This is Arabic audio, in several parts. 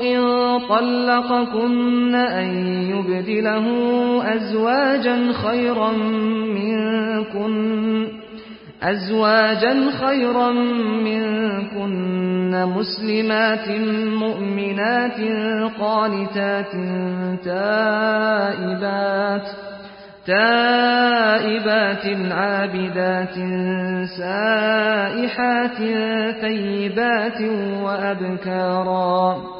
إن طلقكن أن يبدله أزواجا خيرا منكن أزواجا خيرا منكن مسلمات مؤمنات قانتات تائبات تائبات عابدات سائحات ثيبات وأبكارا.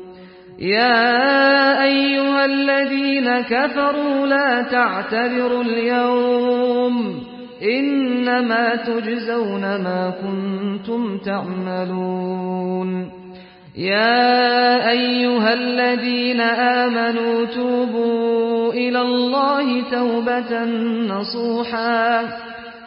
يا أيها الذين كفروا لا تعتذروا اليوم إنما تجزون ما كنتم تعملون يا أيها الذين آمنوا توبوا إلى الله توبة نصوحا